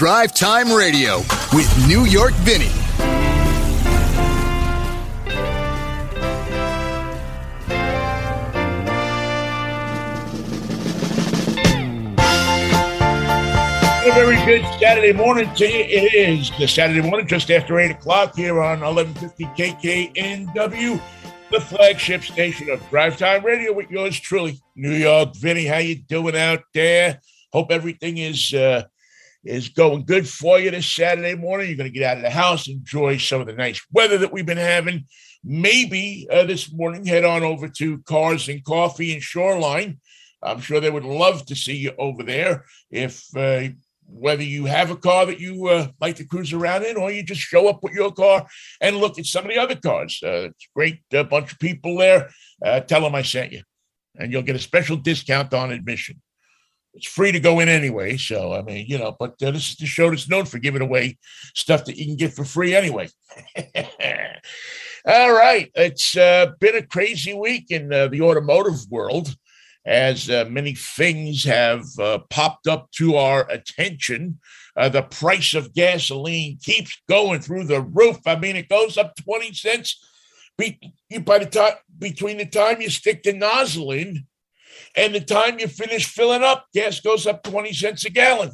Drive Time Radio with New York Vinny. A very good Saturday morning to you. It is the Saturday morning, just after 8 o'clock here on 1150 KKNW, the flagship station of Drive Time Radio with yours truly, New York Vinny. How you doing out there? Hope everything is uh, is going good for you this Saturday morning. You're going to get out of the house, enjoy some of the nice weather that we've been having. Maybe uh, this morning, head on over to Cars and Coffee and Shoreline. I'm sure they would love to see you over there. If uh, whether you have a car that you uh, like to cruise around in, or you just show up with your car and look at some of the other cars. Uh, it's a great uh, bunch of people there. Uh, tell them I sent you, and you'll get a special discount on admission. It's free to go in anyway. So, I mean, you know, but uh, this is the show that's known for giving away stuff that you can get for free anyway. All right. It's uh, been a crazy week in uh, the automotive world as uh, many things have uh, popped up to our attention. Uh, the price of gasoline keeps going through the roof. I mean, it goes up 20 cents be- by the time between the time you stick the nozzle in and the time you finish filling up, gas goes up 20 cents a gallon.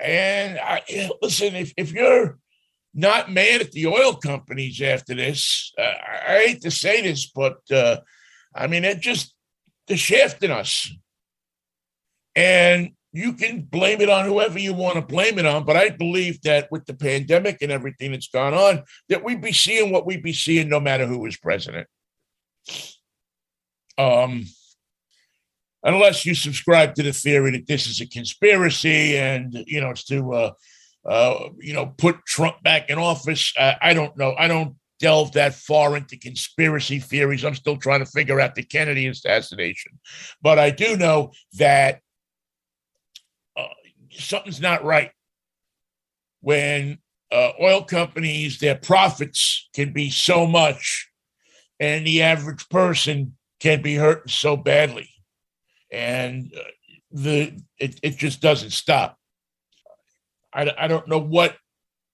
And I, listen, if, if you're not mad at the oil companies after this, uh, I hate to say this, but uh, I mean, it just, they're shafting us. And you can blame it on whoever you want to blame it on, but I believe that with the pandemic and everything that's gone on, that we'd be seeing what we'd be seeing no matter who was president. Um, unless you subscribe to the theory that this is a conspiracy and you know it's to uh, uh, you know put Trump back in office. Uh, I don't know. I don't delve that far into conspiracy theories. I'm still trying to figure out the Kennedy assassination, but I do know that uh, something's not right when uh, oil companies their profits can be so much, and the average person can be hurt so badly and uh, the it, it just doesn't stop. I, I don't know what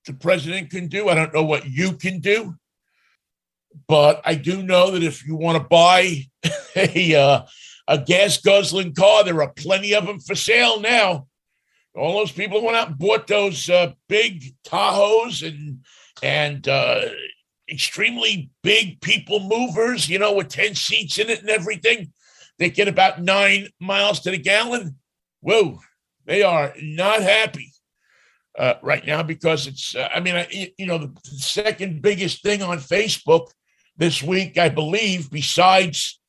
the president can do. I don't know what you can do, but I do know that if you want to buy a uh, a gas guzzling car, there are plenty of them for sale now. All those people went out and bought those uh, big Tahoes and and uh, extremely big people movers, you know, with ten seats in it and everything. They get about nine miles to the gallon. Whoa, they are not happy uh, right now because it's, uh, I mean, I, you know, the second biggest thing on Facebook this week, I believe, besides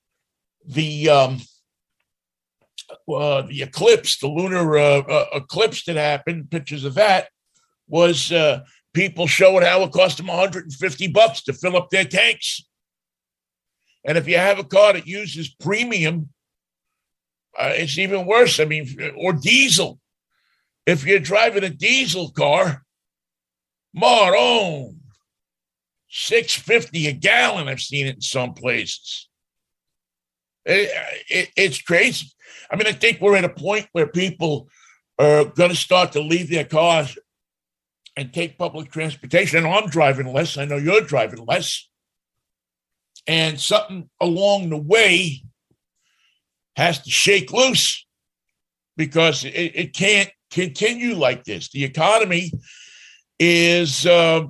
the, um, uh, the eclipse, the lunar uh, uh, eclipse that happened, pictures of that, was uh, people showing how it cost them 150 bucks to fill up their tanks. And if you have a car that uses premium, uh, it's even worse. I mean, or diesel. If you're driving a diesel car, Maron, 650 a gallon. I've seen it in some places. It, it, it's crazy. I mean, I think we're at a point where people are going to start to leave their cars and take public transportation. And I'm driving less. I know you're driving less and something along the way has to shake loose because it, it can't continue like this. The economy is uh,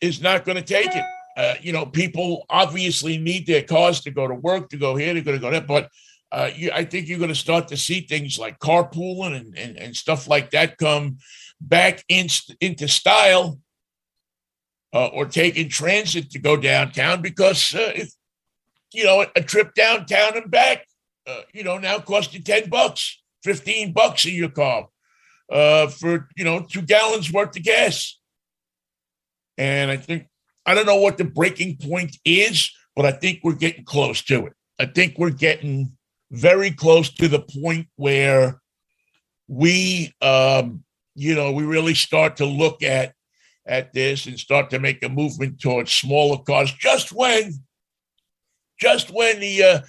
is not going to take it. Uh, you know, people obviously need their cars to go to work, to go here, to go to go there, but uh, you, I think you're going to start to see things like carpooling and, and, and stuff like that come back in, into style uh, or taking transit to go downtown because uh, if, you know a trip downtown and back, uh, you know now cost you ten bucks, fifteen bucks in your car uh, for you know two gallons worth of gas. And I think I don't know what the breaking point is, but I think we're getting close to it. I think we're getting very close to the point where we, um, you know, we really start to look at at this and start to make a movement towards smaller cars just when just when the uh,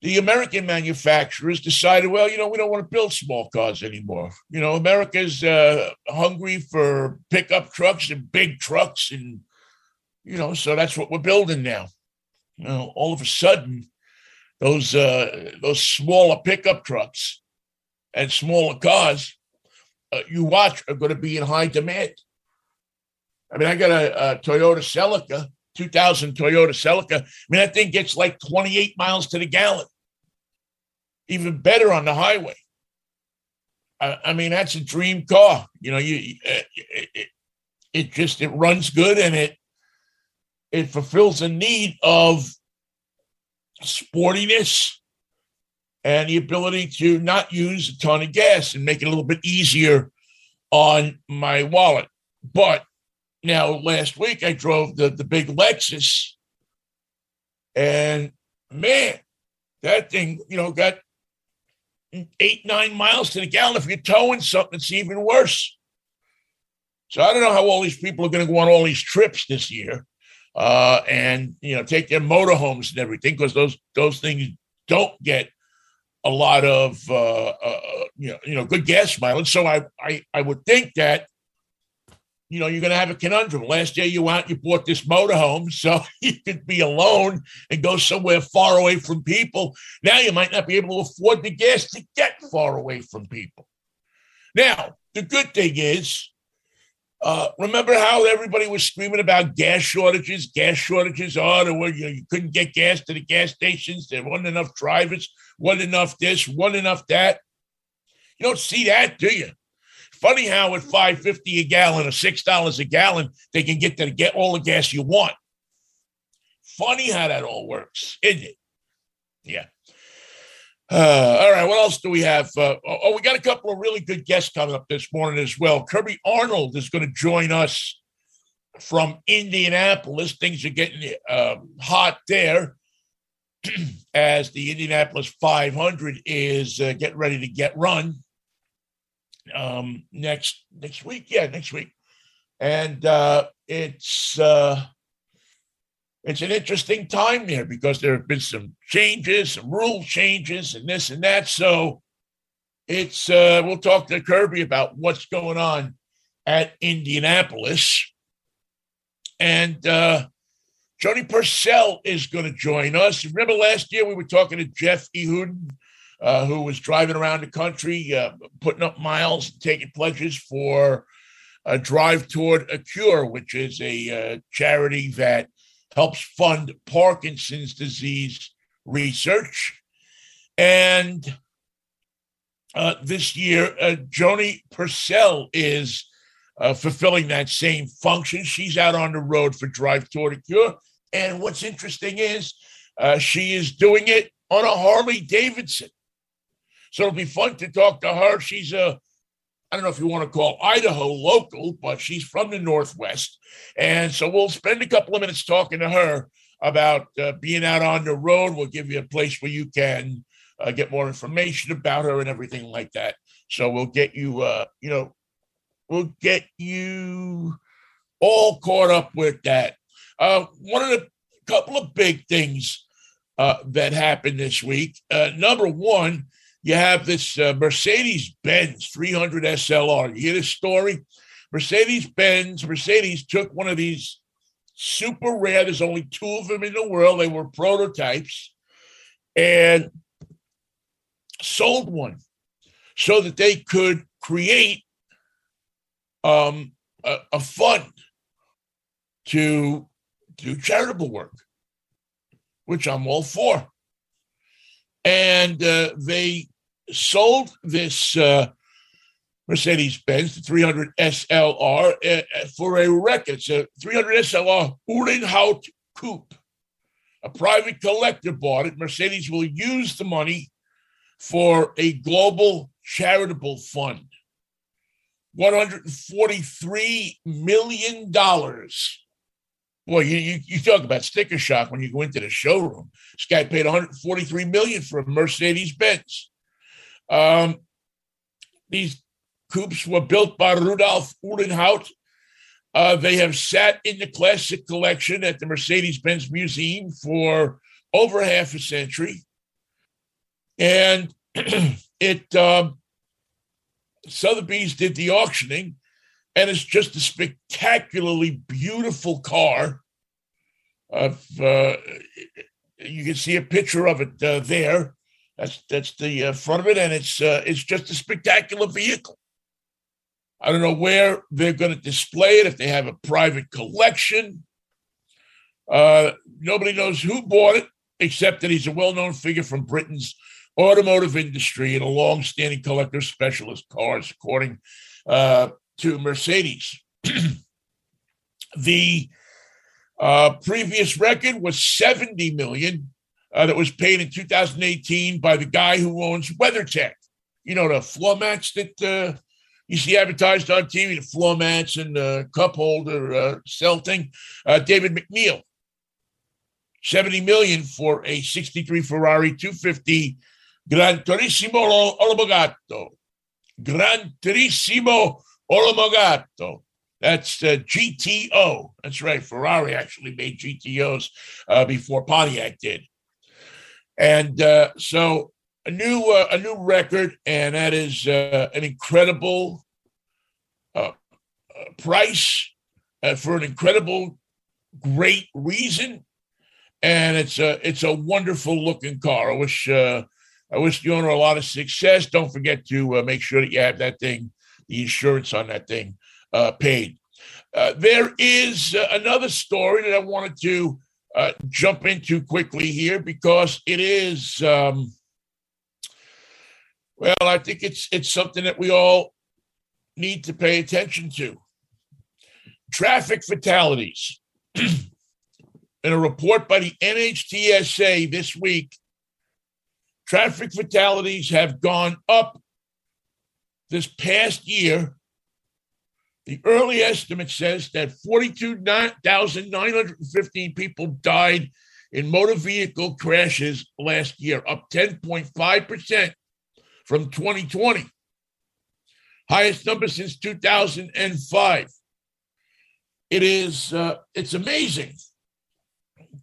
the American manufacturers decided, well, you know, we don't want to build small cars anymore. You know, America's uh, hungry for pickup trucks and big trucks, and you know, so that's what we're building now. You know, all of a sudden, those uh, those smaller pickup trucks and smaller cars, uh, you watch, are going to be in high demand. I mean, I got a, a Toyota Celica 2000 Toyota Celica. I mean, that thing gets like 28 miles to the gallon. Even better on the highway. I, I mean, that's a dream car. You know, you it, it, it just it runs good and it it fulfills a need of sportiness and the ability to not use a ton of gas and make it a little bit easier on my wallet. But now, last week I drove the, the big Lexus, and man, that thing, you know, got eight, nine miles to the gallon. If you're towing something, it's even worse. So I don't know how all these people are going to go on all these trips this year, uh, and you know, take their motorhomes and everything because those those things don't get a lot of uh, uh, you know you know good gas mileage. So I I I would think that you know, you're going to have a conundrum. Last year you went, you bought this motorhome so you could be alone and go somewhere far away from people. Now you might not be able to afford the gas to get far away from people. Now, the good thing is, uh, remember how everybody was screaming about gas shortages? Gas shortages. Oh, there were, you, know, you couldn't get gas to the gas stations. There weren't enough drivers. wasn't enough this. wasn't enough that. You don't see that, do you? Funny how at five fifty a gallon or six dollars a gallon, they can get to get all the gas you want. Funny how that all works, isn't it? Yeah. Uh, all right, what else do we have? Uh, oh, oh, we got a couple of really good guests coming up this morning as well. Kirby Arnold is going to join us from Indianapolis. Things are getting uh, hot there as the Indianapolis 500 is uh, getting ready to get run um, next next week. Yeah, next week, and uh, it's uh, it's an interesting time there because there have been some changes, some rule changes, and this and that. So it's uh, we'll talk to Kirby about what's going on at Indianapolis, and uh, Joni Purcell is going to join us. Remember last year we were talking to Jeff Ehuden uh, who was driving around the country, uh, putting up miles, taking pledges for a Drive Toward a Cure, which is a uh, charity that helps fund Parkinson's disease research. And uh, this year, uh, Joni Purcell is fulfilling that same function. She's out on the road for Drive Toward a Cure. And what's interesting is she is doing it on a Harley Davidson. So it'll be fun to talk to her. She's a, I don't know if you want to call Idaho local, but she's from the Northwest. And so we'll spend a couple of minutes talking to her about uh, being out on the road. We'll give you a place where you can uh, get more information about her and everything like that. So we'll get you, uh, you know, we'll get you all caught up with that. Uh, one of the couple of big things uh, that happened this week. Uh, number one, you have this uh, Mercedes Benz 300 SLR. You hear this story? Mercedes Benz, Mercedes took one of these super rare, there's only two of them in the world. They were prototypes and sold one so that they could create um, a, a fund to do charitable work, which I'm all for. And uh, they sold this uh, Mercedes Benz, the 300 SLR, uh, uh, for a record. It's a 300 SLR Uhlenhaut Coupe. A private collector bought it. Mercedes will use the money for a global charitable fund. $143 million Boy, you, you, you talk about sticker shock when you go into the showroom. This guy paid 143 million for a Mercedes Benz. Um, these coupes were built by Rudolf Uhlenhaut. Uh, they have sat in the classic collection at the Mercedes Benz Museum for over half a century. and it um, Sotheby's did the auctioning, and it's just a spectacularly beautiful car. Of uh, you can see a picture of it uh, there. That's that's the uh, front of it, and it's uh, it's just a spectacular vehicle. I don't know where they're going to display it. If they have a private collection, uh, nobody knows who bought it, except that he's a well-known figure from Britain's automotive industry and a long-standing collector specialist cars, according uh, to Mercedes. the uh, previous record was 70 million uh, that was paid in 2018 by the guy who owns WeatherTech. You know, the floor mats that uh, you see advertised on TV, the floor mats and the cup holder uh, sell thing. Uh, David McNeil, 70 million for a 63 Ferrari 250 Gran Turismo Omologato. Gran Turismo Omologato. That's uh, GTO. That's right. Ferrari actually made GTOs uh, before Pontiac did. And uh, so a new uh, a new record, and that is uh, an incredible uh, price for an incredible, great reason, and it's a it's a wonderful looking car. I wish I wish the owner a lot of success. Don't forget to make sure that you have that thing, the insurance on that thing uh, paid. Uh, there is uh, another story that I wanted to uh, jump into quickly here because it is, um, well, I think it's it's something that we all need to pay attention to. Traffic fatalities. In a report by the NHTSA this week, traffic fatalities have gone up this past year the early estimate says that 42,915 people died in motor vehicle crashes last year, up 10.5% from 2020. Highest number since 2005. It is, uh, it's amazing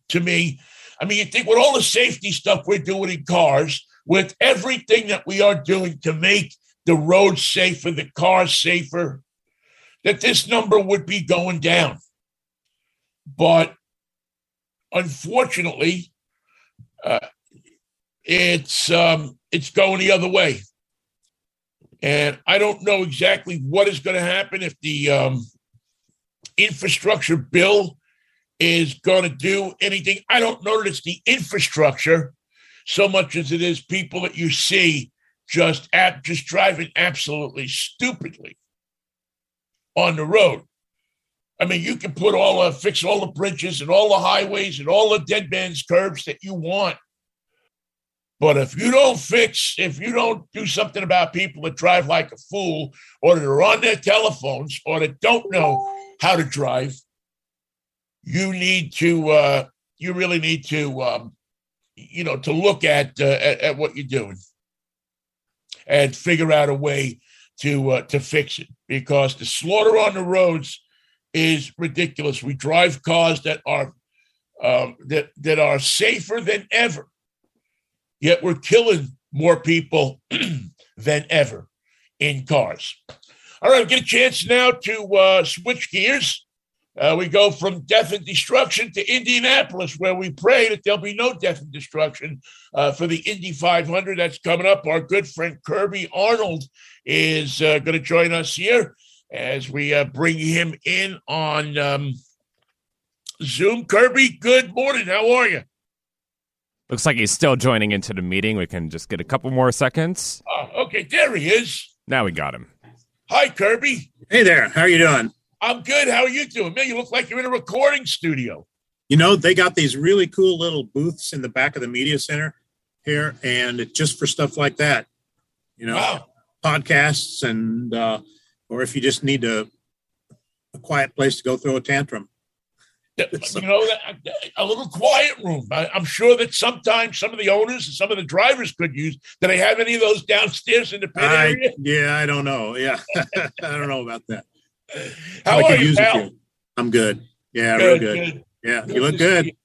to me. I mean, you think with all the safety stuff we're doing in cars, with everything that we are doing to make the roads safer, the cars safer, that this number would be going down. But unfortunately, uh, it's um, it's going the other way, and I don't know exactly what is going to happen if the um, infrastructure bill is going to do anything. I don't know that it's the infrastructure so much as it is people that you see just at just driving absolutely stupidly on the road. I mean, you can put all the fix all the bridges and all the highways and all the dead man's curves that you want. But if you don't fix, if you don't do something about people that drive like a fool or that are on their telephones or that don't know how to drive, you need to, uh, you really need to, um, you know, to look at, uh, at, at what you're doing and figure out a way to uh, to fix it because the slaughter on the roads is ridiculous. We drive cars that are um, that that are safer than ever, yet we're killing more people than ever in cars. All right, get a chance now to uh, switch gears uh, we go from death and destruction to Indianapolis, where we pray that there'll be no death and destruction uh, for the Indy 500 that's coming up. Our good friend Kirby Arnold is uh, going to join us here as we uh, bring him in on um, Zoom. Kirby, good morning. How are you? Looks like he's still joining into the meeting. We can just get a couple more seconds. Uh, okay, there he is. Now we got him. Hi, Kirby. Hey there. How are you doing? I'm good. How are you doing? Man, you look like you're in a recording studio. You know, they got these really cool little booths in the back of the media center here, and just for stuff like that. You know, wow. Podcasts and uh, or if you just need a, a quiet place to go throw a tantrum. you know, a little quiet room. I, am sure that sometimes some of the owners and some of the drivers could use. Do they have any of those downstairs in the pit I, area? Yeah, I don't know. Yeah, I don't know about that. How are you, pal? I'm good. Yeah, good, real good. good. Yeah, good you look good.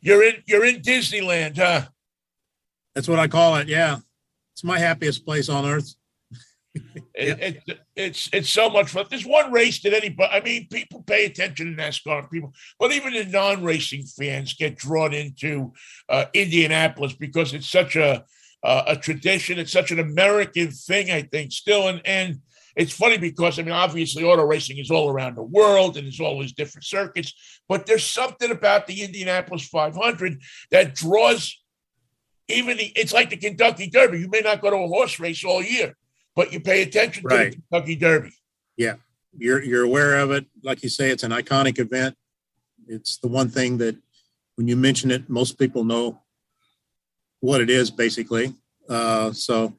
You're in you're in Disneyland, huh? That's what I call it. Yeah, it's my happiest place on earth. it, it, it's it's so much fun. There's one race that anybody. I mean, people pay attention to NASCAR. People, but even the non-racing fans get drawn into uh, Indianapolis because it's such a uh, a tradition. It's such an American thing, I think, still. And and it's funny because I mean, obviously, auto racing is all around the world and there's these different circuits. But there's something about the Indianapolis 500 that draws even the, it's like the Kentucky Derby. You may not go to a horse race all year, but you pay attention right. to the Kentucky Derby. Yeah, you're you're aware of it. Like you say, it's an iconic event. It's the one thing that when you mention it, most people know what it is, basically. Uh, so,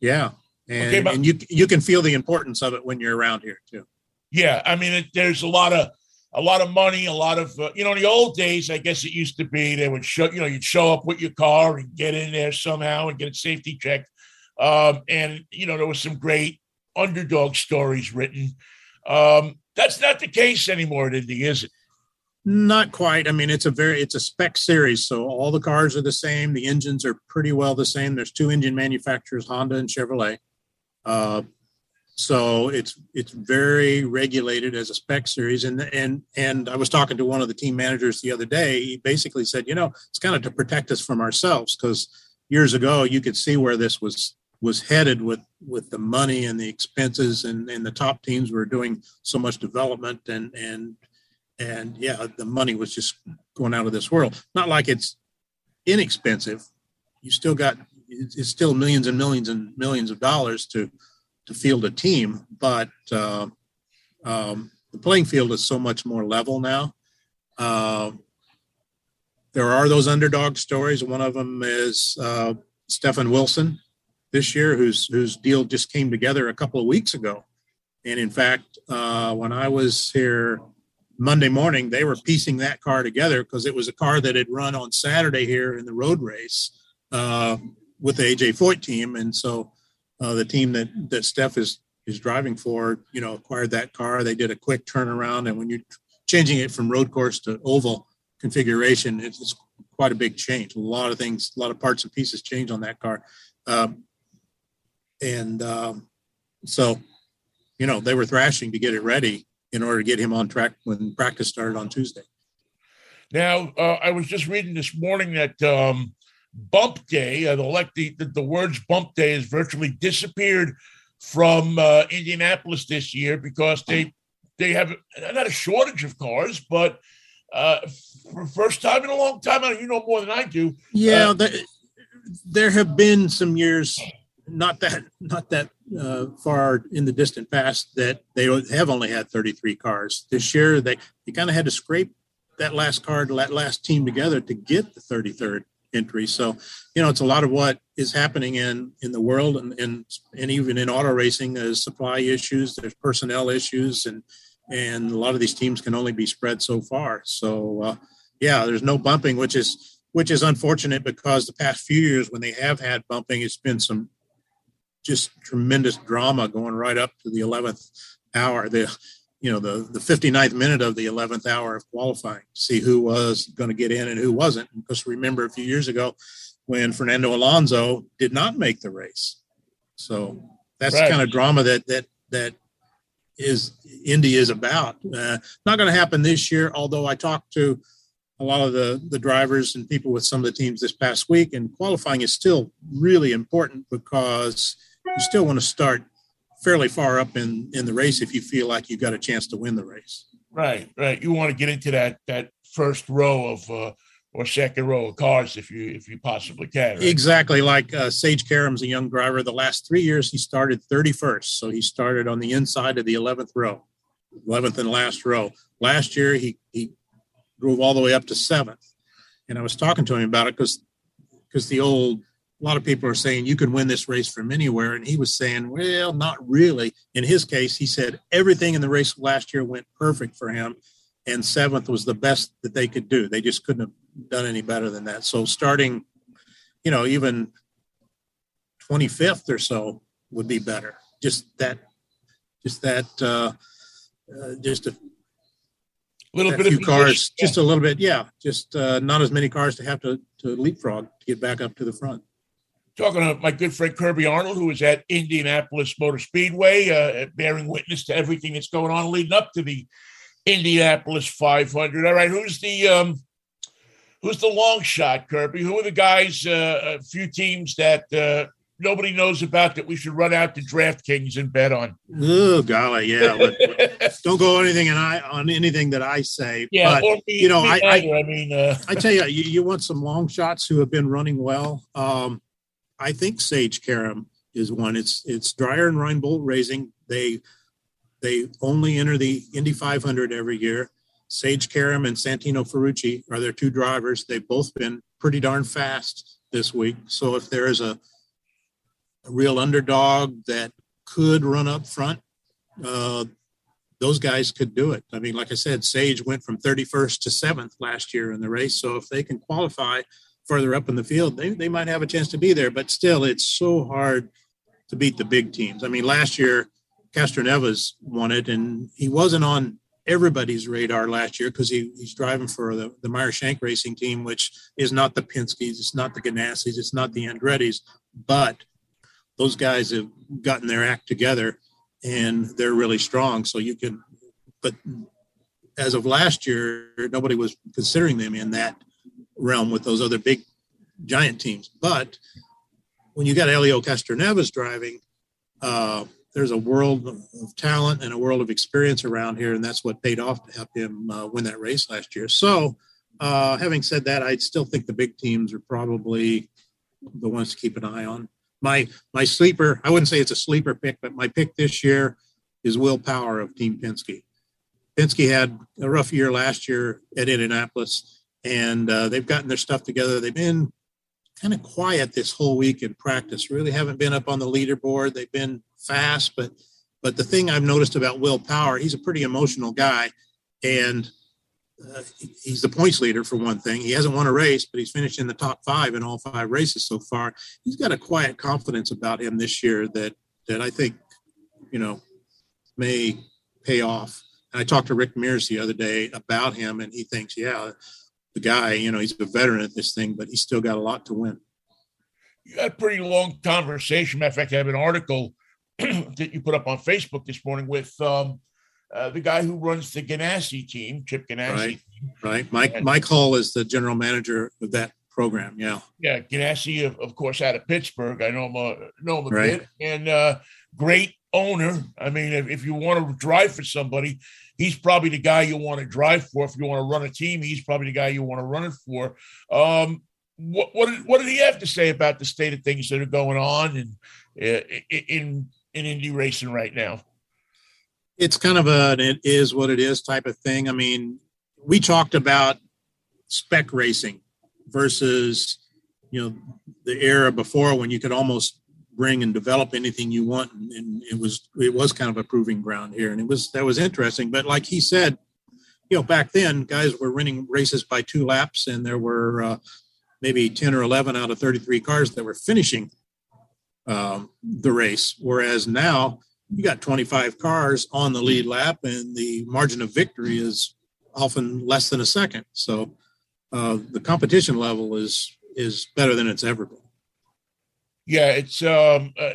yeah, and, okay, but, and you you can feel the importance of it when you're around here too. Yeah, I mean, it, there's a lot of a lot of money, a lot of uh, you know. In the old days, I guess it used to be they would show you know you'd show up with your car and get in there somehow and get a safety check. Um, and you know there was some great underdog stories written. Um, that's not the case anymore, Indy, is it? Not quite. I mean, it's a very it's a spec series, so all the cars are the same. The engines are pretty well the same. There's two engine manufacturers, Honda and Chevrolet. Uh, so it's it's very regulated as a spec series. And and and I was talking to one of the team managers the other day. He basically said, you know, it's kind of to protect us from ourselves because years ago you could see where this was was headed with with the money and the expenses and and the top teams were doing so much development and and and yeah the money was just going out of this world not like it's inexpensive you still got it's still millions and millions and millions of dollars to to field a team but uh, um, the playing field is so much more level now. Uh, there are those underdog stories. One of them is uh, Stefan Wilson this year whose whose deal just came together a couple of weeks ago. And in fact, uh, when I was here Monday morning, they were piecing that car together because it was a car that had run on Saturday here in the road race uh, with the AJ Foyt team, and so uh, the team that that Steph is is driving for, you know, acquired that car. They did a quick turnaround, and when you're changing it from road course to oval configuration, it's quite a big change. A lot of things, a lot of parts and pieces change on that car. Um, and um, so you know they were thrashing to get it ready in order to get him on track when practice started on Tuesday. Now, uh, I was just reading this morning that um, Bump Day, uh, the, the, the words Bump Day has virtually disappeared from uh, Indianapolis this year because they they have not a shortage of cars, but uh, for first time in a long time, you know more than I do. Yeah, uh, the, there have been some years not that not that uh, far in the distant past that they have only had 33 cars this year they they kind of had to scrape that last car that last team together to get the 33rd entry. So you know it's a lot of what is happening in in the world and and, and even in auto racing there's supply issues there's personnel issues and and a lot of these teams can only be spread so far. So uh, yeah there's no bumping which is which is unfortunate because the past few years when they have had bumping it's been some just tremendous drama going right up to the 11th hour the you know the the 59th minute of the 11th hour of qualifying to see who was going to get in and who wasn't. Because remember a few years ago when Fernando Alonso did not make the race. So that's right. the kind of drama that that that is Indy is about. Uh, not going to happen this year although I talked to a lot of the the drivers and people with some of the teams this past week and qualifying is still really important because you still want to start fairly far up in in the race if you feel like you've got a chance to win the race. Right, right. You want to get into that that first row of uh, or second row of cars if you if you possibly can. Right? Exactly. Like uh, Sage Karam's a young driver. The last three years he started 31st, so he started on the inside of the 11th row, 11th and last row. Last year he he drove all the way up to seventh, and I was talking to him about it because because the old a lot of people are saying you can win this race from anywhere. And he was saying, well, not really. In his case, he said everything in the race last year went perfect for him. And seventh was the best that they could do. They just couldn't have done any better than that. So starting, you know, even 25th or so would be better. Just that, just that, uh, uh just a little bit few of cars, just a little bit. Yeah. Just uh, not as many cars to have to, to leapfrog to get back up to the front. Talking to my good friend Kirby Arnold, who was at Indianapolis Motor Speedway, uh, bearing witness to everything that's going on leading up to the Indianapolis 500. All right, who's the um, who's the long shot, Kirby? Who are the guys? Uh, a few teams that uh, nobody knows about that we should run out to DraftKings and bet on. Oh golly, yeah. don't go anything and I on anything that I say. Yeah, but, me, you know, I, I, I, mean, uh, I tell you, you, you, want some long shots who have been running well. Um, I think Sage Karam is one. It's it's Dreyer and Reinbold Racing. They they only enter the Indy 500 every year. Sage Karam and Santino Ferrucci are their two drivers. They've both been pretty darn fast this week. So if there is a a real underdog that could run up front, uh, those guys could do it. I mean, like I said, Sage went from 31st to 7th last year in the race. So if they can qualify further up in the field, they, they might have a chance to be there. But still, it's so hard to beat the big teams. I mean, last year, Castroneves won it, and he wasn't on everybody's radar last year because he, he's driving for the, the Meyer Shank Racing team, which is not the Penske's, it's not the Ganassis, it's not the Andretti's, but those guys have gotten their act together and they're really strong. So you can, but as of last year, nobody was considering them in that realm with those other big giant teams. But when you got Helio Castroneves driving, uh, there's a world of talent and a world of experience around here, and that's what paid off to help him uh, win that race last year. So, uh, having said that, I still think the big teams are probably the ones to keep an eye on my my sleeper, I wouldn't say it's a sleeper pick, but my pick this year is Will Power of Team Penske. Penske had a rough year last year at Indianapolis, and uh, they've gotten their stuff together. They've been kind of quiet this whole week in practice. Really haven't been up on the leaderboard. They've been fast, but but the thing I've noticed about Will Power, he's a pretty emotional guy, and uh, he's the points leader for one thing. He hasn't won a race, but he's finished in the top five in all five races so far. He's got a quiet confidence about him this year that that I think, you know, may pay off. And I talked to Rick Mears the other day about him, and he thinks, yeah, the guy, you know, he's a veteran at this thing, but he's still got a lot to win. You had a pretty long conversation. Matter of fact, I have an article that you put up on Facebook this morning with um, uh, the guy who runs the Ganassi team, Chip Ganassi. Right, right. Mike and, Mike Hull is the general manager of that program. Yeah, yeah. Ganassi, of, of course, out of Pittsburgh. I know him, uh, know him a right. bit, and uh, great owner. I mean, if, if you want to drive for somebody, he's probably the guy you want to drive for. If you want to run a team, he's probably the guy you want to run it for. Um, what what did, what did he have to say about the state of things that are going on in in in Indy racing right now? it's kind of a it is what it is type of thing. I mean, we talked about spec racing versus you know the era before when you could almost bring and develop anything you want and it was it was kind of a proving ground here and it was that was interesting but like he said you know back then guys were winning races by two laps and there were uh, maybe 10 or 11 out of 33 cars that were finishing um, the race whereas now you got 25 cars on the lead lap, and the margin of victory is often less than a second. So uh, the competition level is is better than it's ever been. Yeah, it's. Um, uh,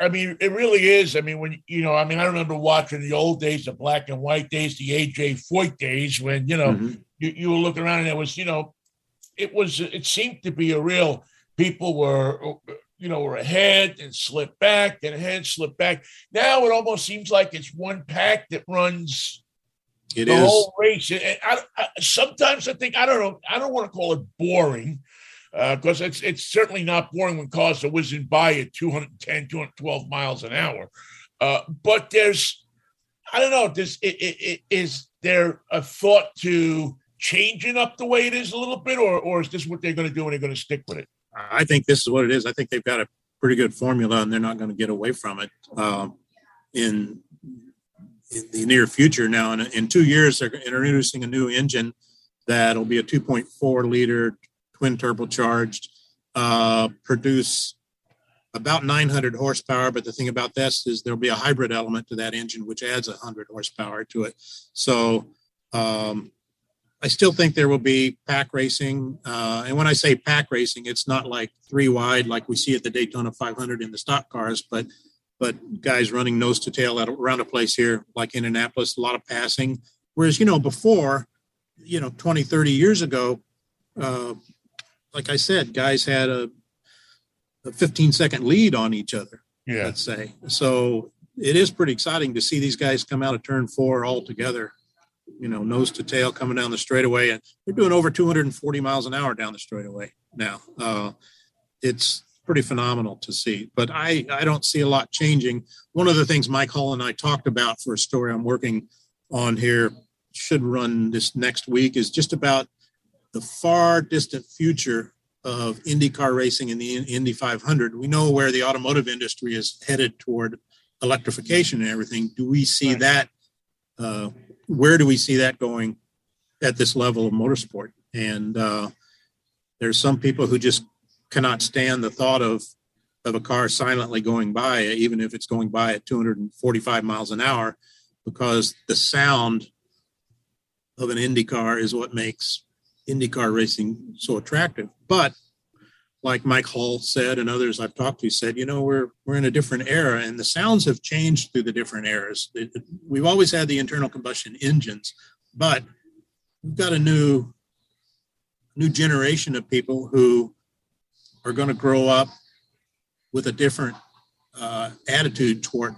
I mean, it really is. I mean, when you know, I mean, I remember watching the old days, the black and white days, the AJ Foyt days, when you know mm-hmm. you, you were looking around and it was, you know, it was. It seemed to be a real. People were you know, were ahead and slip back and ahead, slip back. Now it almost seems like it's one pack that runs it the is. whole race. And I, I, sometimes I think I don't know. I don't want to call it boring because uh, it's it's certainly not boring when cars are whizzing by at 210, 212 miles an hour. Uh, but there's, I don't know. This it, it, it, is there a thought to changing up the way it is a little bit, or or is this what they're going to do and they're going to stick with it? I think this is what it is. I think they've got a pretty good formula, and they're not going to get away from it um, in in the near future. Now, in, in two years, they're introducing a new engine that'll be a 2.4 liter twin turbocharged, uh, produce about 900 horsepower. But the thing about this is there'll be a hybrid element to that engine, which adds 100 horsepower to it. So um, I still think there will be pack racing. Uh, and when I say pack racing, it's not like three wide like we see at the Daytona 500 in the stock cars, but but guys running nose to tail at, around a place here like Indianapolis, a lot of passing. Whereas, you know, before, you know, 20, 30 years ago, uh, like I said, guys had a, a 15 second lead on each other, yeah. let's say. So it is pretty exciting to see these guys come out of turn four all together you know, nose to tail coming down the straightaway, and they're doing over 240 miles an hour down the straightaway now. Uh, it's pretty phenomenal to see, but I I don't see a lot changing. One of the things Mike Hull and I talked about for a story I'm working on here should run this next week is just about the far distant future of IndyCar racing in the Indy 500. We know where the automotive industry is headed toward electrification and everything. Do we see right. that uh, where do we see that going at this level of motorsport? And uh, there's some people who just cannot stand the thought of of a car silently going by, even if it's going by at 245 miles an hour, because the sound of an Indy car is what makes IndyCar racing so attractive. But like Mike Hull said and others I've talked to said, you know, we're we're in a different era, and the sounds have changed through the different eras. It, it, we've always had the internal combustion engines, but we've got a new new generation of people who are going to grow up with a different uh, attitude toward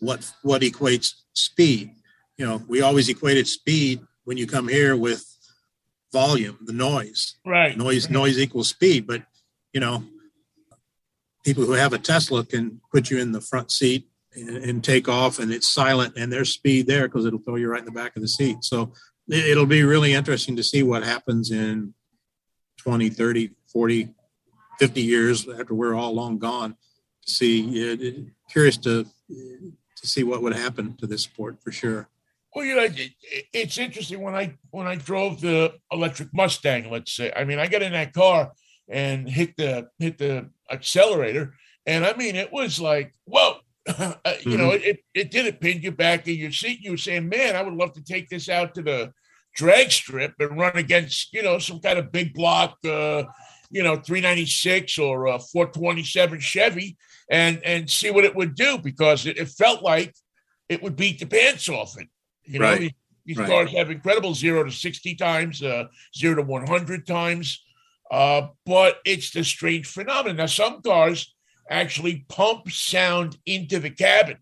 what what equates speed. You know, we always equated speed when you come here with volume, the noise. Right. Noise noise equals speed, but you know, people who have a Tesla can put you in the front seat and, and take off and it's silent and there's speed there because it'll throw you right in the back of the seat. So it, will be really interesting to see what happens in 20, 30, 40, 50 years after we're all long gone to see. Uh, curious to to see what would happen to this sport for sure. Well, you know, it's interesting when I when I drove the electric Mustang. Let's say, I mean, I got in that car and hit the hit the accelerator, and I mean it was like whoa. Uh, you mm-hmm. know, it, it didn't pin you back in your seat. You were saying, "Man, I would love to take this out to the drag strip and run against, you know, some kind of big block, uh, you know, 396 or a 427 Chevy, and and see what it would do because it, it felt like it would beat the pants off it. You know, right. these, right. cars have incredible zero to 60 times, uh, zero to 100 times. Uh, but it's the strange phenomenon. Now, some cars actually pump sound into the cabin.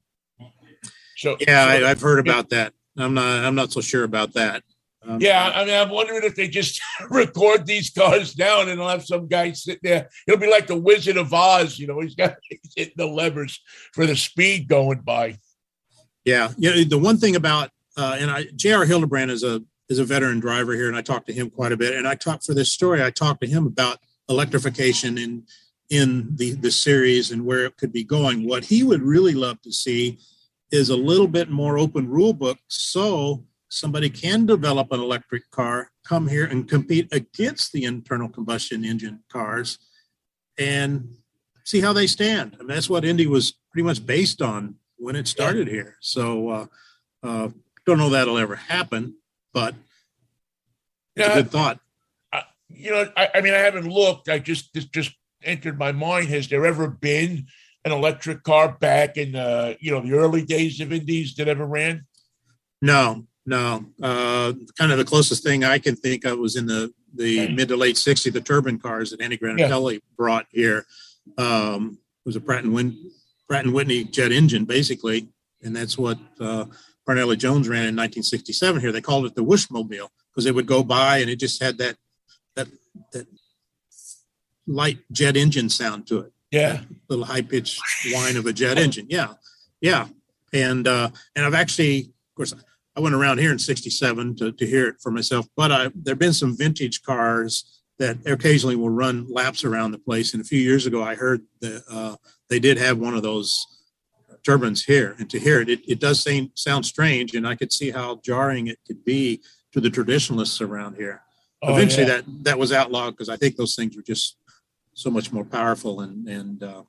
So yeah, so, I, have heard about that. I'm not. I'm not so sure about that. Um, yeah, I mean, I'm wondering if they just record these cars down and they'll have some guy sit there. It'll be like the Wizard of Oz, you know. He's got he's hitting the levers for the speed going by. Yeah, yeah. The one thing about uh, and I, J.R. Hildebrand is a is a veteran driver here, and I talked to him quite a bit. And I talked for this story. I talked to him about electrification in in the the series and where it could be going. What he would really love to see is a little bit more open rule book, so somebody can develop an electric car, come here and compete against the internal combustion engine cars, and see how they stand. I mean, that's what Indy was pretty much based on when it started here. So. Uh, uh, don't know that'll ever happen, but it's yeah, a good thought. I, you know, I, I, mean, I haven't looked. I just this just entered my mind. Has there ever been an electric car back in the you know the early days of Indies that ever ran? No, no. Uh, kind of the closest thing I can think of was in the the okay. mid to late '60s. The turbine cars that Andy Granatelli yeah. brought here um, was a Pratt and Win- Pratt and Whitney jet engine, basically, and that's what. Uh, Parnelli Jones ran in 1967 here. They called it the Whooshmobile because it would go by and it just had that that that light jet engine sound to it. Yeah, little high pitched whine of a jet engine. Yeah, yeah. And uh, and I've actually, of course, I went around here in '67 to to hear it for myself. But I there've been some vintage cars that occasionally will run laps around the place. And a few years ago, I heard that uh, they did have one of those turbines here. And to hear it, it, it does seem, sound strange, and I could see how jarring it could be to the traditionalists around here. Oh, Eventually, yeah. that that was outlawed because I think those things were just so much more powerful and and uh,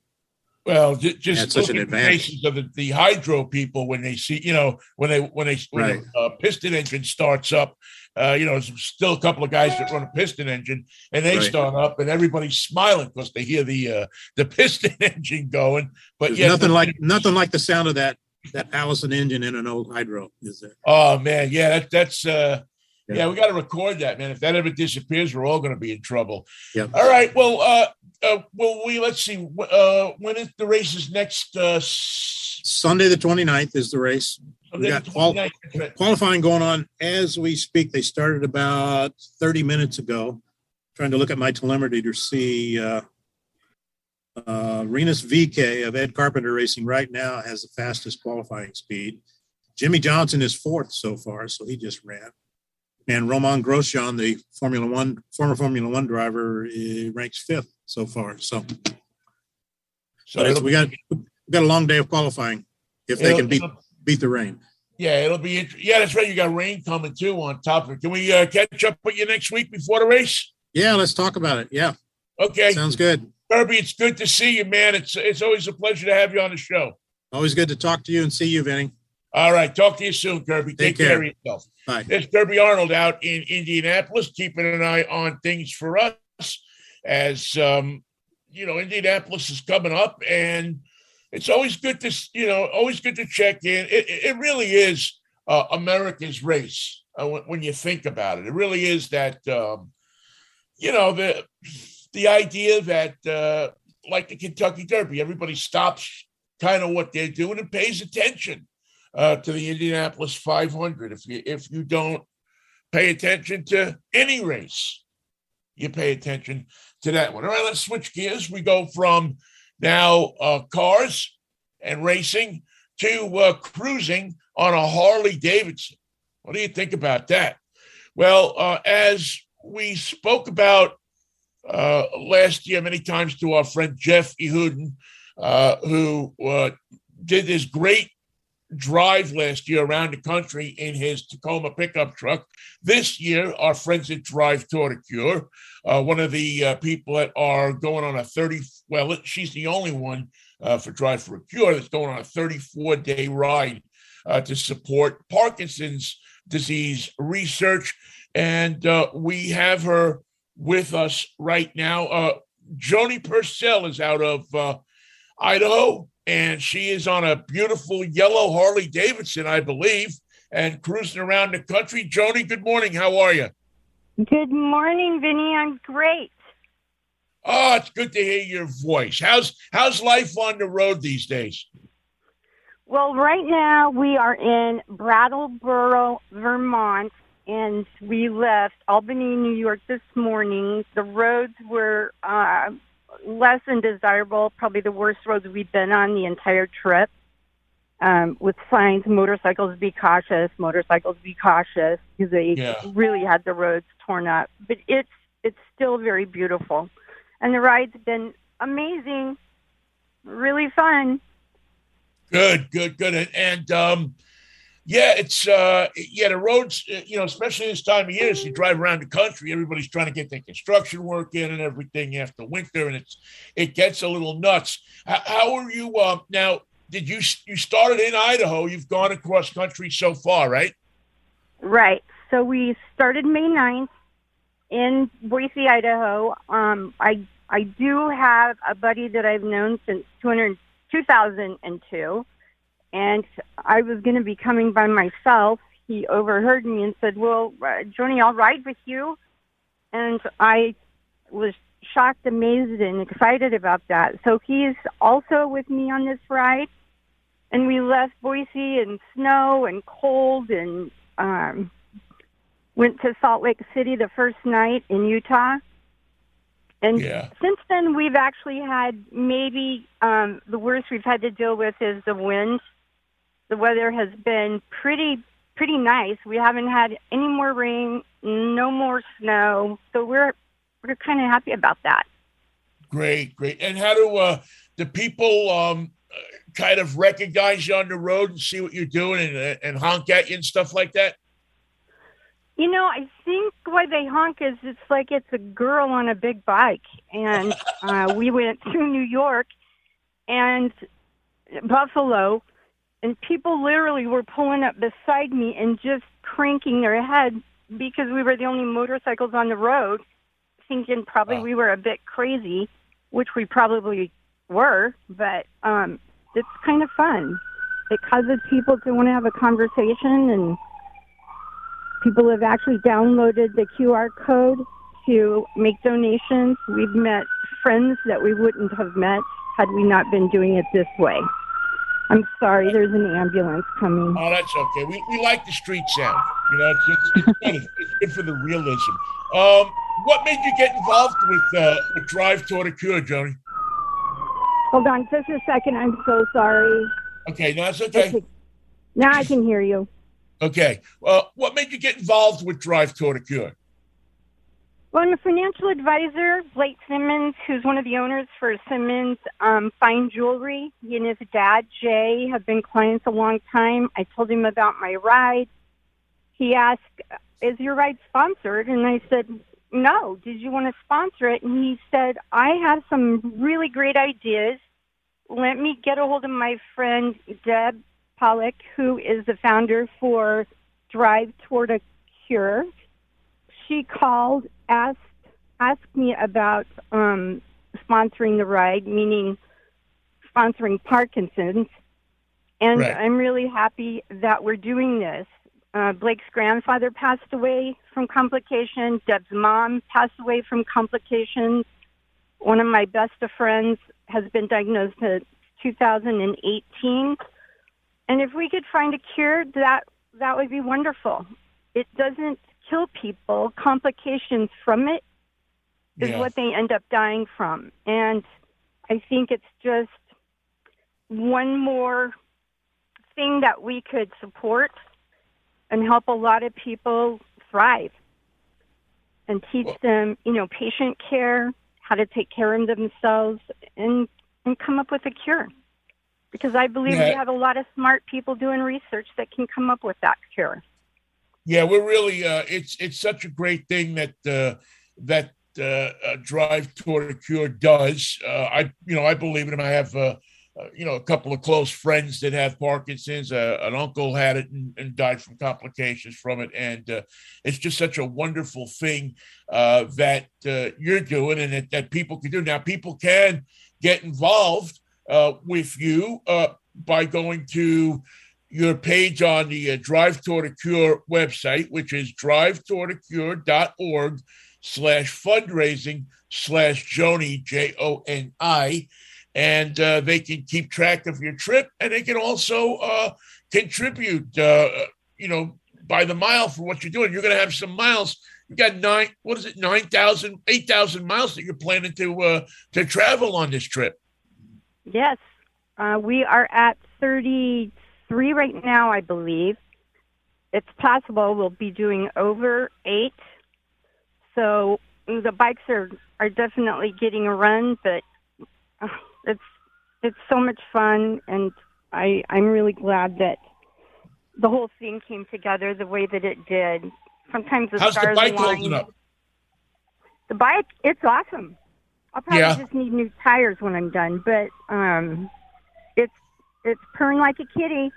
Well, just such an advantage. of the, the, hydro people when they see, you know, when they when they when right. a, piston engine starts up, uh, you know, there's still a couple of guys that run a piston engine, and they right. start up, and everybody's smiling because they hear the uh, the piston engine going. But yeah, nothing like nothing like the sound of that that Allison engine in an old hydro, is there? Oh man, yeah, that, that's uh, yeah. yeah, we got to record that, man. If that ever disappears, we're all going to be in trouble. Yeah. All right. Well, uh, uh, well, we let's see. Uh, when is the race is next? Uh, Sunday the 29th is the race. we got qual- qualifying going on as we speak. They started about 30 minutes ago. Trying to look at my telemetry to see. Uh, uh, Rinus VeeKay of Ed Carpenter Racing right now has the fastest qualifying speed. Jimmie Johnson is fourth so far, so he just ran and Romain Grosjean, the Formula One former Formula One driver, ranks fifth so far. So, so we got got a long day of qualifying if they can beat beat the rain. Yeah, it'll be yeah. That's right. You got rain coming too on top of it. Can we uh, catch up with you next week before the race? Yeah, let's talk about it. Yeah. Okay. Sounds good. Kirby, it's good to see you, man. It's it's always a pleasure to have you on the show. Always good to talk to you and see you, Vinny. All right. Talk to you soon, Kirby. Take, Take care. care. of yourself. Bye. There's Kirby Arnold out in Indianapolis, keeping an eye on things for us as, um, you know, Indianapolis is coming up and it's always good to, you know, always good to check in. It, it really is uh, America's race uh, when, when, you think about it. It really is that, um, you know, the, the idea that, uh, like the Kentucky Derby, everybody stops kind of what they're doing and pays attention uh, to the Indianapolis 500. If you if you don't pay attention to any race, you pay attention to that one. All right, let's switch gears. We go from now uh, cars and racing to uh, cruising on a Harley Davidson. What do you think about that? Well, uh, as we spoke about uh, last year many times to our friend Jeff Ehuden, uh, who uh, did this great drive last year around the country in his Tacoma pickup truck. This year, our friends at Drive Toward a Cure, uh, one of the people that are going on a 30, well, she's the only one uh, for Drive for a Cure that's going on a 34 day ride uh, to support Parkinson's disease research. And uh, we have her with us right now. Uh, Joni Purcell is out of Idaho and she is on a beautiful yellow Harley Davidson, I believe, and cruising around the country. Joni, good morning. How are you? Good morning, Vinny. I'm great. Oh, it's good to hear your voice. How's how's life on the road these days? Well, right now we are in Brattleboro, Vermont, and we left Albany, New York this morning. The roads were uh, less than desirable, probably the worst roads we've been on the entire trip. Um, with signs, motorcycles be cautious, motorcycles be cautious, because they yeah. really had the roads torn up. But it's it's still very beautiful, and the ride's been amazing, really fun. Good, good, good, and, and um, yeah, it's uh, yeah, the roads, uh, you know, especially this time of year, as you drive around the country, everybody's trying to get their construction work in and everything after winter, and it's it gets a little nuts. How, how are you uh, now? Did you you started in Idaho? You've gone across country so far, right? Right. So we started May 9th in Boise, Idaho. Um, I I do have a buddy that I've known since 200, 2002 and I was going to be coming by myself. He overheard me and said, "Well, uh, Joni, I'll ride with you." And I was shocked, amazed, and excited about that. So he's also with me on this ride, and we left Boise in snow and cold, and um, went to Salt Lake City the first night in Utah. And yeah. since then, we've actually had maybe um, the worst we've had to deal with is the wind the weather has been pretty pretty nice. We haven't had any more rain, no more snow, so we're we're kind of happy about that. Great, great. And how do uh, the people um, kind of recognize you on the road and see what you're doing and, uh, and honk at you and stuff like that? You know, I think why they honk is it's like it's a girl on a big bike. And uh, we went through New York and Buffalo, and people literally were pulling up beside me and just cranking their head because we were the only motorcycles on the road, thinking probably Wow. we were a bit crazy, which we probably were, but um, it's kind of fun. It causes people to want to have a conversation, and people have actually downloaded the QR code to make donations. We've met friends that we wouldn't have met had we not been doing it this way. I'm sorry, there's an ambulance coming. Oh, that's okay. We, we like the street sound. You know, it's, it's, it's, good. it's good for the realism. Um, what made you get involved with uh, with Drive Toward a Cure, Joni? Hold on just a second. I'm so sorry. Okay, no, that's okay. Okay. Now I can hear you. Okay. Well, what made you get involved with Drive Toward a Cure? Well, I'm a financial advisor, Blake Simmons, who's one of the owners for Simmons um, Fine Jewelry. He and his dad, Jay, have been clients a long time. I told him about my ride. He asked, Is your ride sponsored? And I said, No. Did you want to sponsor it? And he said, I have some really great ideas. Let me get a hold of my friend, Deb Pollock, who is the founder for Drive Toward a Cure she called, asked asked me about um, sponsoring the ride, meaning sponsoring Parkinson's, and Right. I'm really happy that we're doing this. Uh, Blake's grandfather passed away from complications. Deb's mom passed away from complications. One of my best of friends has been diagnosed in 2018, and if we could find a cure, that that would be wonderful. It doesn't kill people. Complications from it is Yeah. what they end up dying from. And I think it's just one more thing that we could support and help a lot of people thrive and teach Well- them, you know, patient care, how to take care of themselves and and come up with a cure. Because I believe Yeah. we have a lot of smart people doing research that can come up with that cure. Yeah, we're really. Uh, it's it's such a great thing that uh, that uh, uh, Drive Toward a Cure does. Uh, I you know I believe in it. I have uh, you know a couple of close friends that have Parkinson's. Uh, an uncle had it and, and died from complications from it, and uh, it's just such a wonderful thing uh, that uh, you're doing and that, that people can do. Now, people can get involved with you uh, by going to your page on the uh, Drive Toward a Cure website, which is drivetowardacure.org slash fundraising slash Joni, J O N I. And uh, they can keep track of your trip and they can also uh, contribute, uh, you know, by the mile for what you're doing. You're going to have some miles. You got nine, what is it, 9,000, 8,000 miles that you're planning to uh, to travel on this trip. Yes, uh, we are at 33 right now, I believe. It's possible we'll be doing over eight. So the bikes are, are definitely getting a run, but uh, it's it's so much fun, and I I'm really glad that the whole thing came together the way that it did. Sometimes the How's the bike align. holding up? The bike, it's awesome. I'll probably Yeah. just need new tires when I'm done, but um, it's it's purring like a kitty.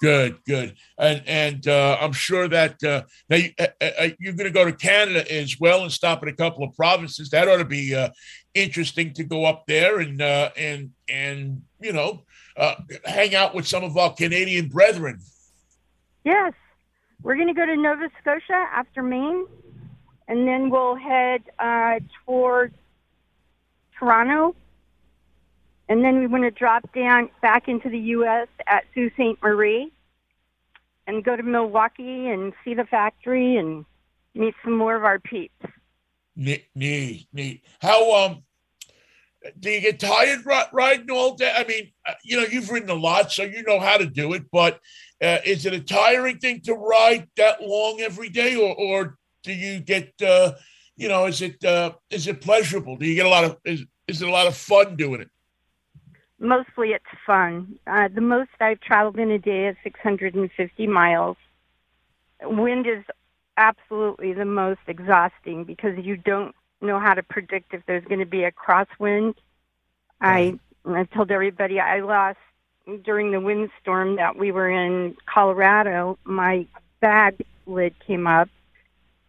Good, good, and and uh, I'm sure that uh, now you, uh, uh, you're going to go to Canada as well and stop at a couple of provinces. That ought to be uh, interesting to go up there and uh, and and you know uh, hang out with some of our Canadian brethren. Yes, we're going to go to Nova Scotia after Maine, and then we'll head uh, toward Toronto, and then we want to drop down back into the U.S. at Sault Ste. Marie, and go to Milwaukee and see the factory and meet some more of our peeps. Neat, neat, neat. How um do you get tired ri- riding all day? I mean, uh, you know, you've ridden a lot, so you know how to do it. But uh, is it a tiring thing to ride that long every day, or or do you get uh, you know, is it uh, is it pleasurable? Do you get a lot of is is it a lot of fun doing it? Mostly it's fun. Uh, the most I've traveled in a day is 650 miles. Wind is absolutely the most exhausting because you don't know how to predict if there's going to be a crosswind. I I told everybody I lost during the windstorm that we were in Colorado. My bag lid came up,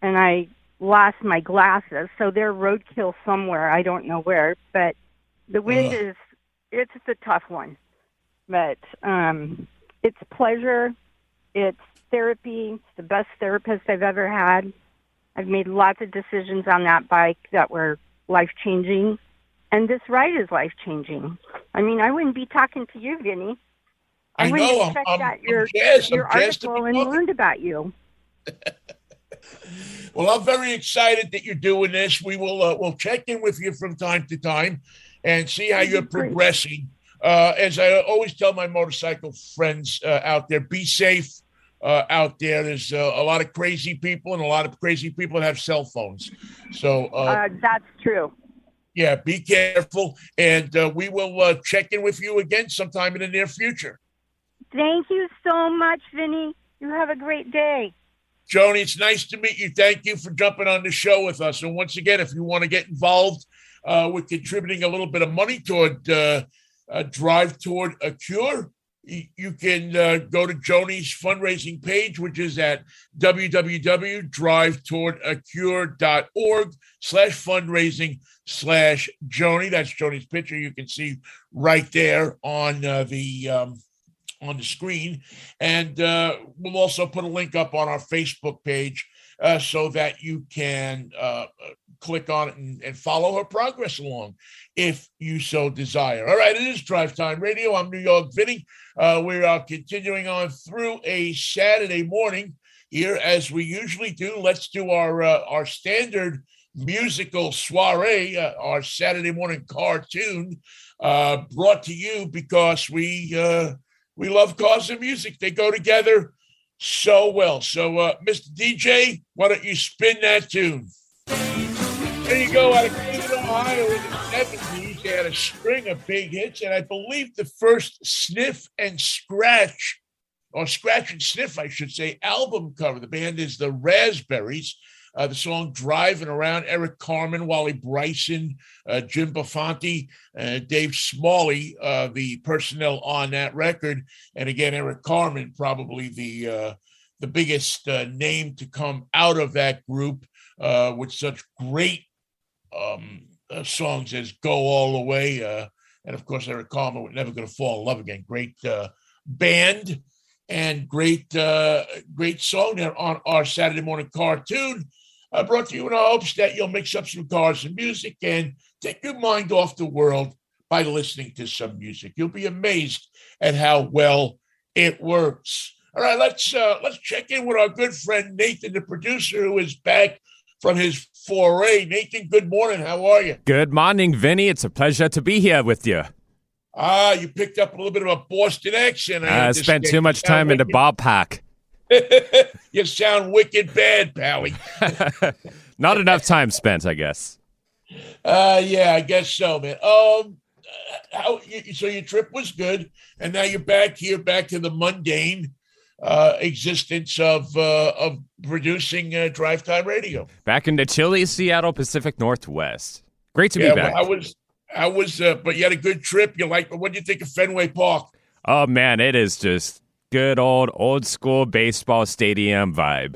and I lost my glasses. So they're roadkill somewhere. I don't know where, but the wind Ugh. is it's a tough one. But um, it's pleasure. It's therapy. It's the best therapist I've ever had. I've made lots of decisions on that bike that were life changing, and this ride is life changing. I mean, I wouldn't be talking to you, Vinny. I, I wouldn't know. have checked I'm, out your, jazzed, your article and learned about you. well, I'm very excited that you're doing this. We will uh, we'll check in with you from time to time and see how you're progressing. Uh, as I always tell my motorcycle friends uh, out there, be safe uh, out there. There's uh, a lot of crazy people and a lot of crazy people that have cell phones. So uh, that's true. Yeah, be careful, and we will check in with you again sometime in the near future. Thank you so much, Vinny. You have a great day. Joni, it's nice to meet you. Thank you for jumping on the show with us. And once again, if you want to get involved uh, with contributing a little bit of money toward uh, a drive toward a cure, you can uh, go to Joni's fundraising page, which is at www.drivetowardacure.org slash fundraising slash Joni. That's Joni's picture. You can see right there on uh, the um, on the screen. And uh, we'll also put a link up on our Facebook page uh, so that you can uh, click on it and, and, follow her progress along if you so desire. All right, it is Drive Time Radio. I'm New York Vinny. Uh, we are continuing on through a Saturday morning here as we usually do. Let's do our uh, our standard musical soiree, uh, our Saturday morning cartoon, brought to you because we we love cars and music. They go together so well. So, uh, Mr. DJ, why don't you spin that tune? There you go. Out of Cleveland, Ohio, in the 70s, they had a string of big hits, and I believe the first Sniff and Scratch, or Scratch and Sniff, I should say, album cover. The band is the Raspberries. Uh, the song Driving Around, Eric Carmen, Wally Bryson, uh, Jim Bonfanti, uh, Dave Smalley, uh, the personnel on that record. And again, Eric Carmen, probably the uh, the biggest uh, name to come out of that group with such great um, songs as Go All the Way. and of course, Eric Carmen, We're Never Gonna Fall in Love Again. Great band and great uh, great song there on our Saturday morning cartoon. I brought to you in hopes that you'll mix up some cars and music and take your mind off the world by listening to some music. You'll be amazed at how well it works. All right, let's uh, let's check in with our good friend Nathan, the producer, who is back from his foray. Nathan, good morning. How are you? Good morning, Vinny. It's a pleasure to be here with you. Ah, you picked up a little bit of a Boston accent. I, I spent too much time in the ballpark. you sound wicked bad, Pally. Not enough time spent, I guess. Uh, yeah, I guess so, man. Um, how so? Your trip was good, and now you're back here, back to the mundane uh, existence of uh, of producing uh, drive time radio. Back in the chilly Seattle Pacific Northwest. Great to yeah, be back. Well, I was, I was, uh, but you had a good trip. You like? What do you think of Fenway Park? Oh man, it is just good old old school baseball stadium vibe.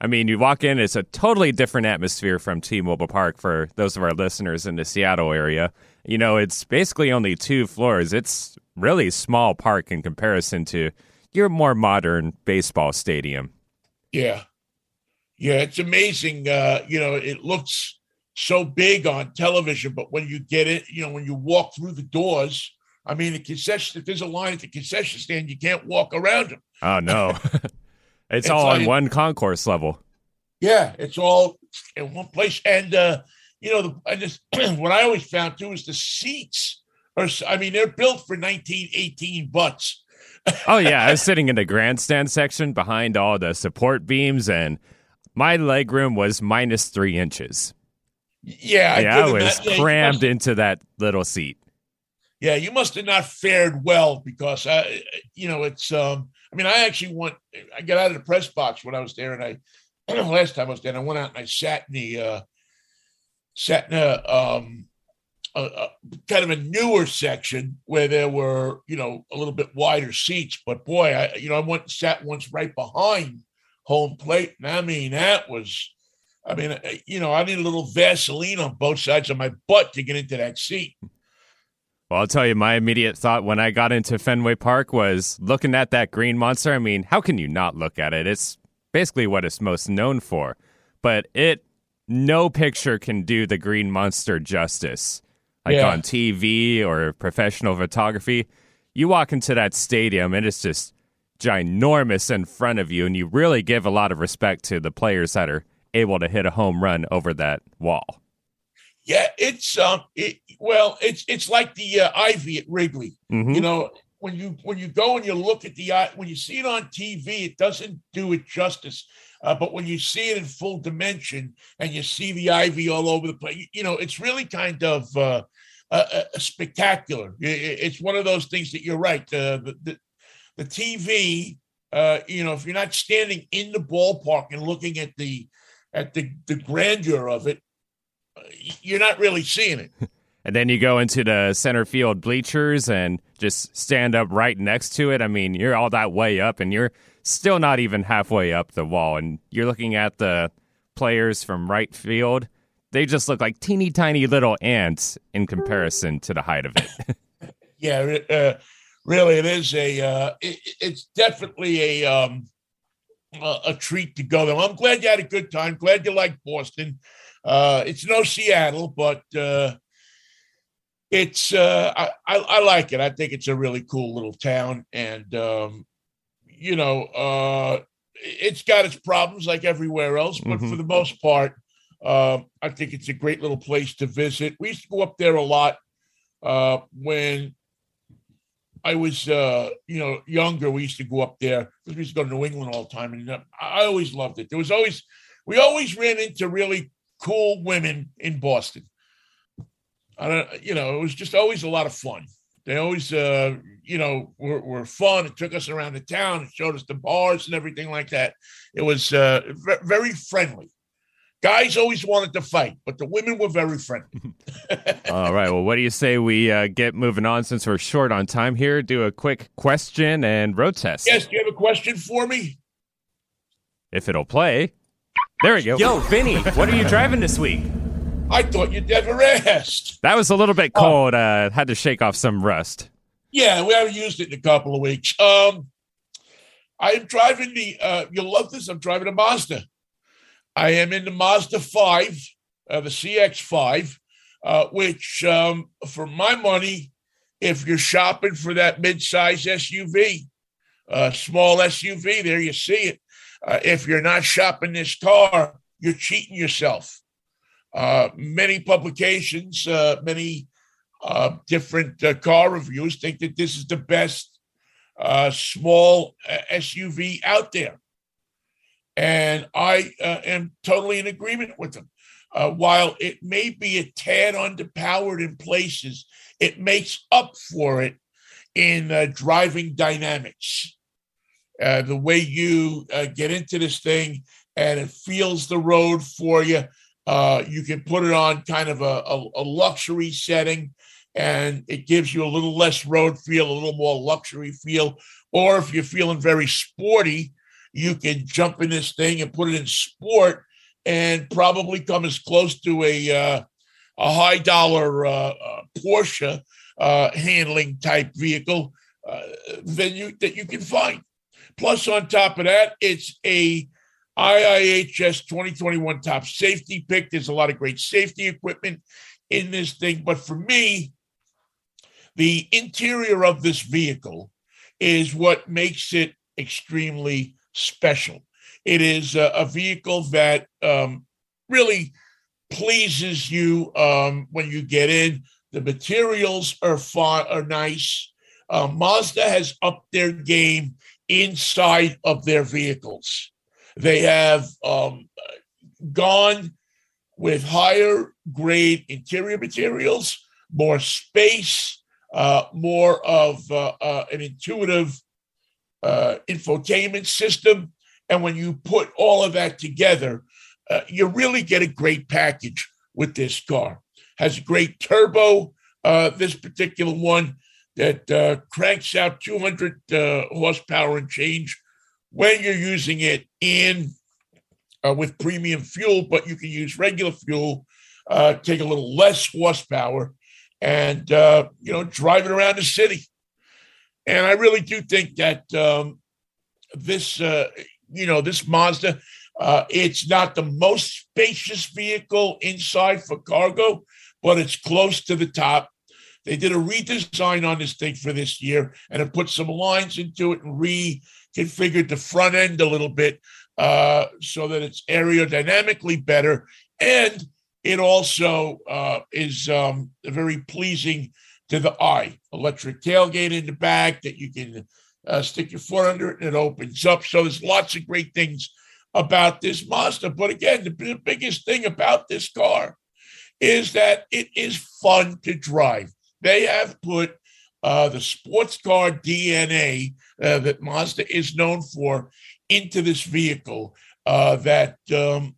I mean, you walk in, it's a totally different atmosphere from T-Mobile Park for those of our listeners in the Seattle area. You know, it's basically only two floors. It's really small park in comparison to your more modern baseball stadium. Yeah. Yeah, it's amazing. Uh, you know, it looks so big on television, but when you get it, you know, when you walk through the doors, I mean, the concession, if there's a line at the concession stand, you can't walk around them. Oh, no. it's, it's, all like, on one concourse level. Yeah, it's all in one place. And, uh, you know, the, I just, what I always found too is the seats are, I mean, they're built for 1918 butts. oh, yeah. I was sitting in the grandstand section behind all the support beams, and my leg room was minus three inches. Yeah, I, yeah, I was that, crammed into that little seat yeah, you must have not fared well because I, you know, it's. um I mean, I actually went. I got out of the press box when I was there, and I last time I was there, I went out and I sat in the uh sat in a um a, a, kind of a newer section where there were, you know, a little bit wider seats. But boy, I, you know, I went and sat once right behind home plate. And I mean, that was, I mean, you know, I need a little Vaseline on both sides of my butt to get into that seat. Well, I'll tell you, my immediate thought when I got into Fenway Park was looking at that green monster. I mean, how can you not look at it? It's basically what it's most known for. But it, no picture can do the green monster justice. Like yeah. on TV or professional photography, you walk into that stadium and it's just ginormous in front of you, and you really give a lot of respect to the players that are able to hit a home run over that wall. Yeah, it's um, it, well, it's it's like the uh, ivy at Wrigley. Mm-hmm. You know, when you when you go and you look at the when you see it on TV, it doesn't do it justice. Uh, but when you see it in full dimension and you see the ivy all over the place, you, know, it's really kind of uh, uh, spectacular. It's one of those things that you're right. the, the, the TV, uh, you know, if you're not standing in the ballpark and looking at the at the, the grandeur of it, you're not really seeing it. and then you go into the center field bleachers and just stand up right next to it. I mean, you're all that way up and you're still not even halfway up the wall. And you're looking at the players from right field. They just look like teeny tiny little ants in comparison to the height of it. yeah, uh, really, it is a. Uh, it, it's definitely a um, a, a treat to go there. I'm glad you had a good time. Glad you liked Boston. Uh, it's no Seattle, but uh, it's uh, I, I, I like it. I think it's a really cool little town, and um, you know, uh, it's got its problems like everywhere else, but mm-hmm. for the most part, uh, I think it's a great little place to visit. We used to go up there a lot uh, when I was, uh, you know, younger. We used to go up there because we used to go to New England all the time, and uh, I always loved it. There was always, we always ran into really cool women in Boston. I don't, you know, it was just always a lot of fun. They always, uh, you know, were, were fun. It took us around the town. It showed us the bars and everything like that. It was uh, very friendly. Guys always wanted to fight, but the women were very friendly. All right. Well, what do you say we uh, get moving on since we're short on time here? Do a quick question and road test. Yes. Do you have a question for me? If it'll play. There we go. Yo, Vinny, what are you driving this week? I thought you'd never asked. That was a little bit cold. Uh, had to shake off some rust. Yeah, we haven't used it in a couple of weeks. Um, I'm driving the. Uh, you'll love this. I'm driving a Mazda. I am in the Mazda 5, uh, the CX5, uh, which, um, for my money, if you're shopping for that mid-size SUV, uh, small SUV, there you see it. Uh, if you're not shopping this car, you're cheating yourself. Uh, many publications, uh, many different car reviews think that this is the best small SUV out there. And I uh, am totally in agreement with them. Uh, while it may be a tad underpowered in places, it makes up for it in uh, driving dynamics. Uh, the way you uh, get into this thing and it feels the road for you. Uh, you can put it on kind of a, a, a luxury setting and it gives you a little less road feel, a little more luxury feel. Or if you're feeling very sporty, you can jump in this thing and put it in sport and probably come as close to a uh, a high dollar uh, uh, Porsche uh, handling type vehicle uh, than you that you can find. Plus, on top of that, it's a IIHS 2021 top safety pick. There's a lot of great safety equipment in this thing, but for me, the interior of this vehicle is what makes it extremely special. It is a, a vehicle that um, really pleases you um, when you get in. The materials are far are nice. Uh, Mazda has upped their game inside of their vehicles. They have um, gone with higher grade interior materials, more space, uh, more of uh, uh an intuitive uh, infotainment system. And when you put all of that together, uh, you really get a great package with this car. has a great turbo. Uh, this particular one that uh, cranks out 200 uh, horsepower and change when you're using it in uh, with premium fuel, but you can use regular fuel, uh, take a little less horsepower, and uh, you know drive it around the city. And I really do think that um, this, uh, you know, this Mazda, it's not the most spacious vehicle inside for cargo, but it's close to the top. They did a redesign on this thing for this year and have put some lines into it and reconfigured the front end a little bit uh, so that it's aerodynamically better. And it also uh, is um, very pleasing to the eye. Electric tailgate in the back that you can uh, stick your foot under it and it opens up. So there's lots of great things about this Mazda. But again, the, the biggest thing about this car is that it is fun to drive. They have put uh, the sports car DNA uh, that Mazda is known for into this vehicle uh, that um,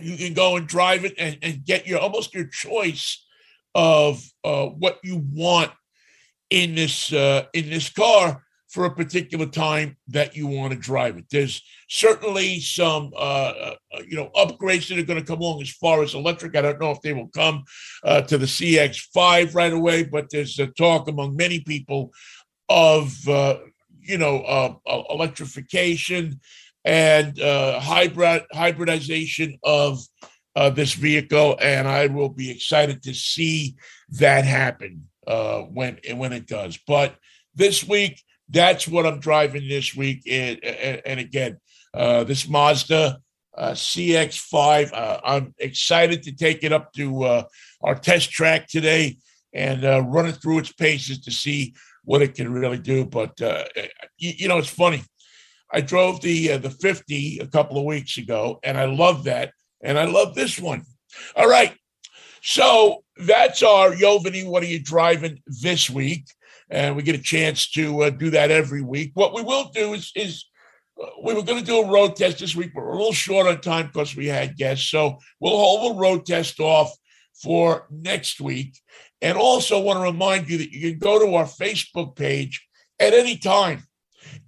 you can go and drive it and, and get your almost your choice of uh, what you want in this uh, in this car for a particular time that you want to drive it. There's certainly some uh, uh you know upgrades that are going to come along as far as electric. I don't know if they will come uh, to the CX5 right away, but there's a talk among many people of uh, you know uh, electrification and hybrid hybridization of uh, this vehicle, and I will be excited to see that happen uh, when when it does. But this week, that's what I'm driving this week, and, and, and again, uh, this Mazda uh, CX5. Uh, I'm excited to take it up to uh, our test track today and run it through its paces to see what it can really do. But you, you know, it's funny. I drove the the 50 a couple of weeks ago, and I love that and I love this one. All right. So that's our Yovani. What are you driving this week? And we get a chance to uh, do that every week. What we will do is, is uh, we were going to do a road test this week, but we're a little short on time because we had guests. So we'll hold the road test off for next week. And also want to remind you that you can go to our Facebook page at any time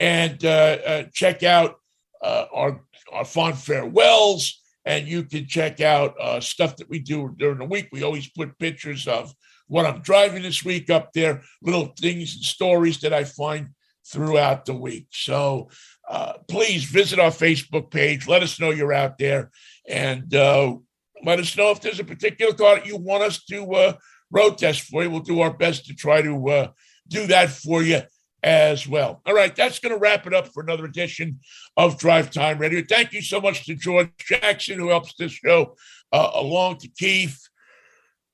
and uh, uh check out uh, our, our fond farewells and you can check out uh, stuff that we do during the week. We always put pictures of what I'm driving this week up there, little things and stories that I find throughout the week. So uh, please visit our Facebook page. Let us know you're out there and uh, let us know if there's a particular car that you want us to uh, road test for you. We'll do our best to try to uh, do that for you as well. All right, that's going to wrap it up for another edition of Drive Time Radio. Thank you so much to George Jackson, who helps this show uh, along, to Keith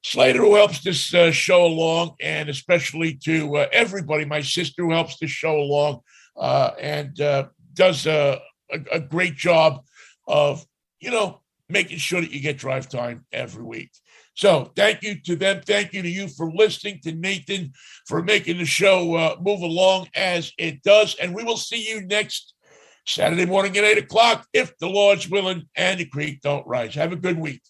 Slater, who helps this uh, show along, and especially to uh, everybody, my sister, who helps this show along uh, and uh, does a, a, a great job of, you know, making sure that you get drive time every week. So thank you to them. Thank you to you for listening, to Nathan for making the show uh, move along as it does. And we will see you next Saturday morning at 8 o'clock if the Lord's willing and the creek don't rise. Have a good week.